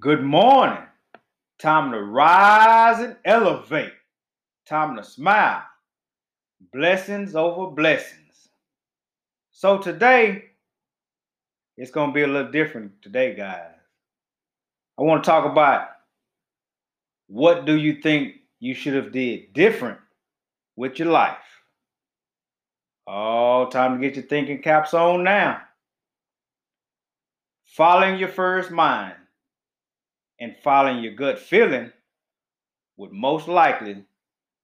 Good morning. Time to rise and elevate. Time to smile. Blessings over blessings. So today, it's going to be a little different today, guys. I want to talk about what do you think you should have did different with your life. Oh, time to get your thinking caps on now. Following your first mind and following your gut feeling would most likely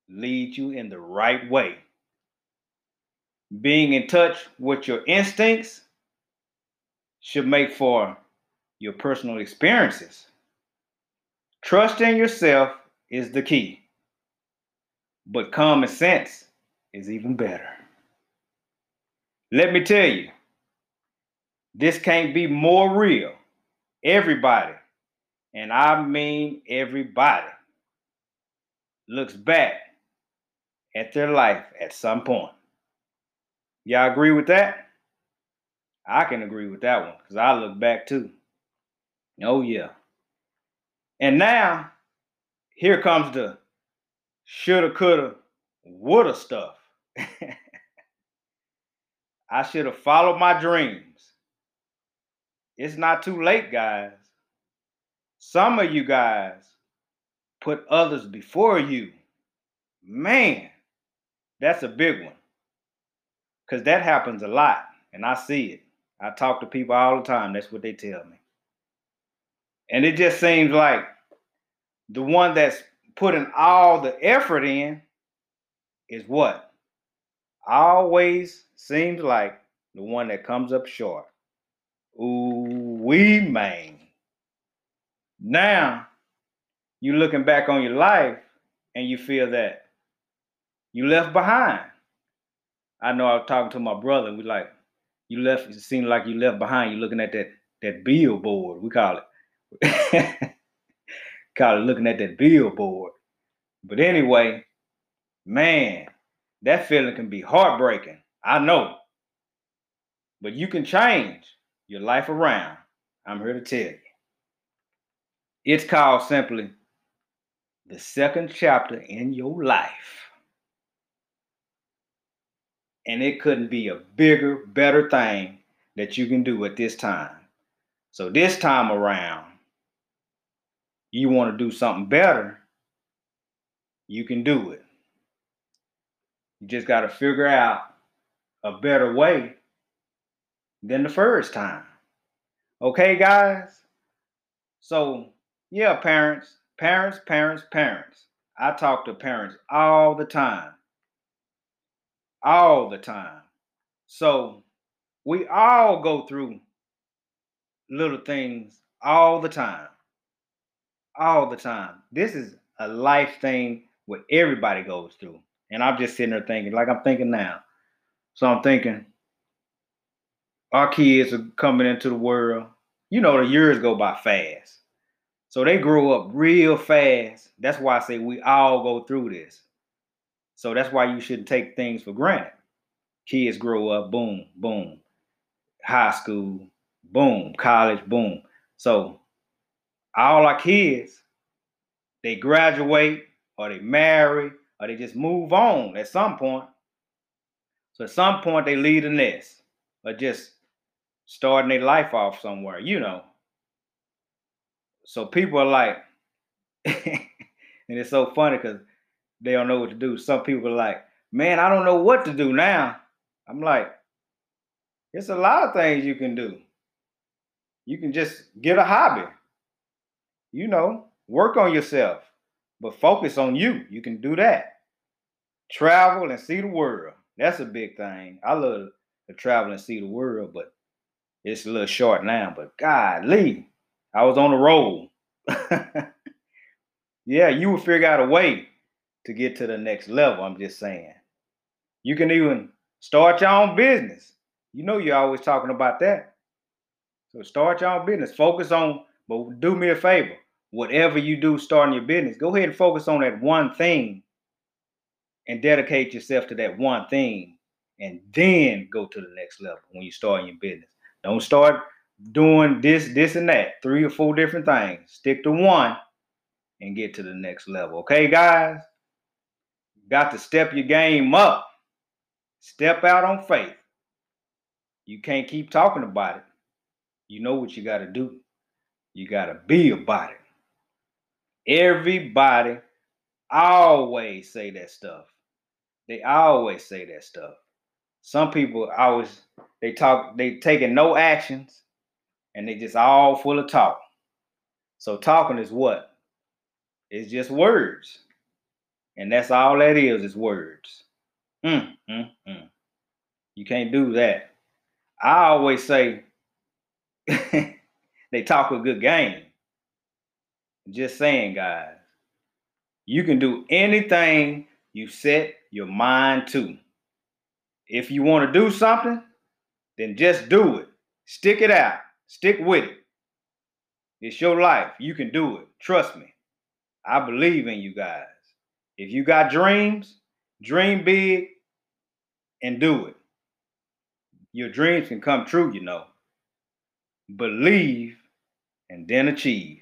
lead you in the right way. Being in touch with your instincts should make for your personal experiences. Trusting yourself is the key, but common sense is even better. Let me tell you, this can't be more real. Everybody, and I mean everybody, looks back at their life at some point. Y'all agree with that? I can agree with that one because I look back too. Oh, yeah. And now, here comes the shoulda, coulda, woulda stuff. I should have followed my dreams. It's not too late, guys. Some of you guys put others before you. Man, that's a big one. Because that happens a lot, and I see it. I talk to people all the time. That's what they tell me. And it just seems like the one that's putting all the effort in is what? Always seems like the one that comes up short. Ooh, we man. Now you're looking back on your life and you feel that you left behind. I know I was talking to my brother. We like, you left. It seemed like you left behind. You're looking at that that billboard. We call it. call it looking at that billboard. But anyway, man, that feeling can be heartbreaking. I know. But you can change your life around. I'm here to tell you. It's called simply the second chapter in your life. And it couldn't be a bigger, better thing that you can do at this time. So, this time around, you want to do something better, you can do it. You just got to figure out a better way than the first time. Okay, guys? So, yeah, parents, parents, parents, parents. I talk to parents all the time. All the time. So, we all go through little things all the time. All the time. This is a life thing what everybody goes through. And I'm just sitting there thinking, like I'm thinking now. So I'm thinking, our kids are coming into the world. You know, the years go by fast. So they grow up real fast. That's why I say we all go through this. So that's why you shouldn't take things for granted. Kids grow up, boom, boom. High school, boom. College, boom. So all our kids, they graduate or they marry or they just move on at some point. So at some point they leave the nest or just starting their life off somewhere, you know. So people are like, and it's so funny because they don't know what to do. Some people are like, man, I don't know what to do now. I'm like, it's a lot of things you can do. You can just get a hobby, you know, work on yourself, but focus on you. You can do that. Travel and see the world. That's a big thing. I love to travel and see the world, but it's a little short now, but God, Lee, I was on the roll. yeah, you will figure out a way to get to the next level. I'm just saying. You can even start your own business. You know, you're always talking about that. So start your own business. Focus on, but do me a favor. Whatever you do starting your business, go ahead and focus on that one thing and dedicate yourself to that one thing and then go to the next level when you start your business. Don't start doing this, this, and that, three or four different things. Stick to one and get to the next level. Okay, guys? Got to step your game up. Step out on faith. You can't keep talking about it. You know what you got to do. You got to be about it. Everybody always say that stuff. They always say that stuff. Some people always they talk, they taking no actions, and they just all full of talk. So talking is what? It's just words. And that's all that is, is words. Mm, mm, mm. You can't do that. I always say they talk a good game. Just saying, guys. You can do anything you set your mind to. If you want to do something, then just do it. Stick it out. Stick with it. It's your life. You can do it. Trust me. I believe in you guys. If you got dreams, dream big and do it. Your dreams can come true, you know. Believe and then achieve.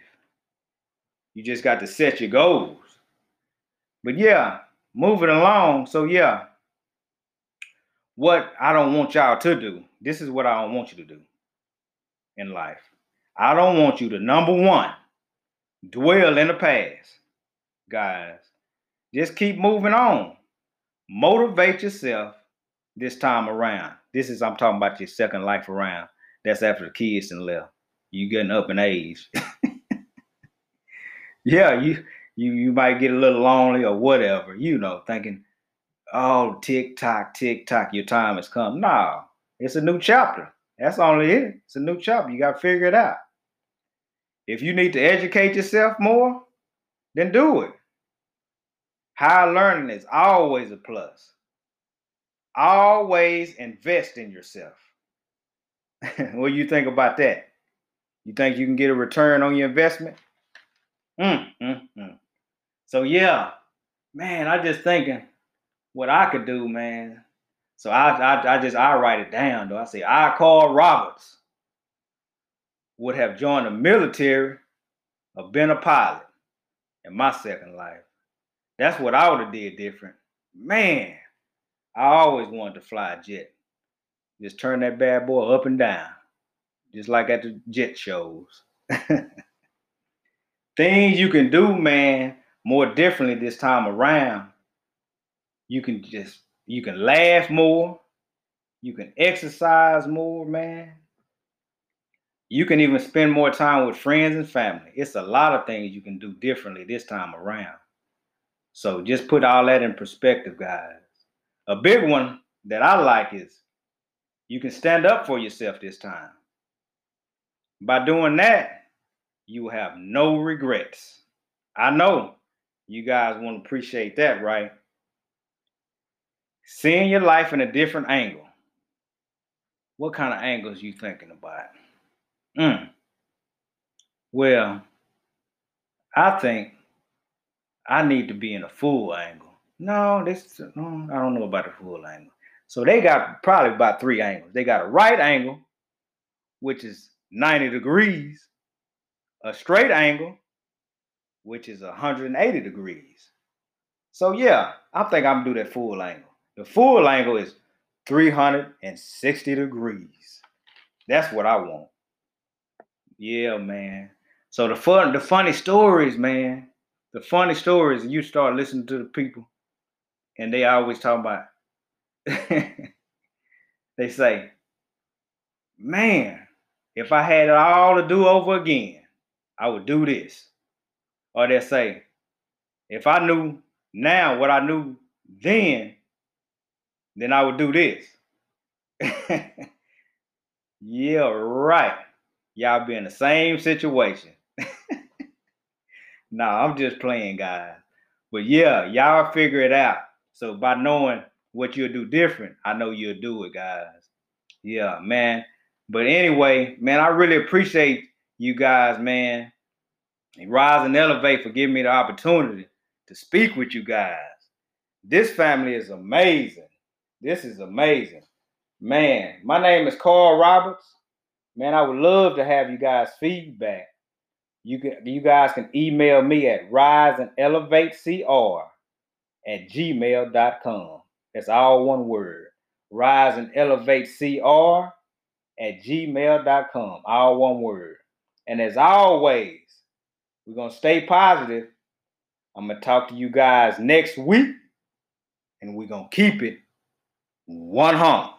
You just got to set your goals. But yeah, moving along. So yeah, what I don't want y'all to do. This is what I don't want you to do in life. I don't want you to number one dwell in the past, guys. Just keep moving on. Motivate yourself this time around. This is I'm talking about your second life around. That's after the kids and left. You getting up in age. yeah, you you you might get a little lonely or whatever, you know, thinking, oh, tick tock, tick tock, your time has come. No, it's a new chapter. That's only it. It's a new chapter. You got to figure it out. If you need to educate yourself more, then do it. Higher learning is always a plus. Always invest in yourself. what do you think about that? You think you can get a return on your investment? Mm, mm, mm. So yeah, man, I just thinking what I could do, man. So I, I, I just I write it down though. I say I Carl Roberts would have joined the military or been a pilot in my second life. That's what I would have did different. Man, I always wanted to fly a jet. Just turn that bad boy up and down, just like at the jet shows. Things you can do, man, more differently this time around. You can just you can laugh more, you can exercise more, man. You can even spend more time with friends and family. It's a lot of things you can do differently this time around. So just put all that in perspective, guys. A big one that I like is you can stand up for yourself this time. By doing that, you will have no regrets. I know you guys want to appreciate that, right? Seeing your life in a different angle. What kind of angles you thinking about? Mm. Well, I think I need to be in a full angle. No, this I don't know about the full angle. So they got probably about three angles. They got a right angle, which is 90 degrees, a straight angle, which is 180 degrees. So yeah, I think I'm gonna do that full angle. The full angle is 360 degrees. That's what I want. Yeah, man. So the fun, the funny stories, man. The funny stories, you start listening to the people, and they always talk about. they say, "Man, if I had it all to do over again, I would do this." Or they say, if I knew now what I knew then, then I would do this. yeah, right. Y'all be in the same situation. nah, I'm just playing, guys. But yeah, y'all figure it out. So by knowing what you'll do different, I know you'll do it, guys. Yeah, man. But anyway, man, I really appreciate you guys, man rise and elevate for giving me the opportunity to speak with you guys. This family is amazing. This is amazing. Man, my name is Carl Roberts. Man, I would love to have you guys feedback. You can you guys can email me at rise and elevate cr at gmail.com. That's all one word. Rise and elevate cr at gmail.com. All one word. And as always, we're to stay positive. I'm to talk to you guys next week, and we're to keep it one home.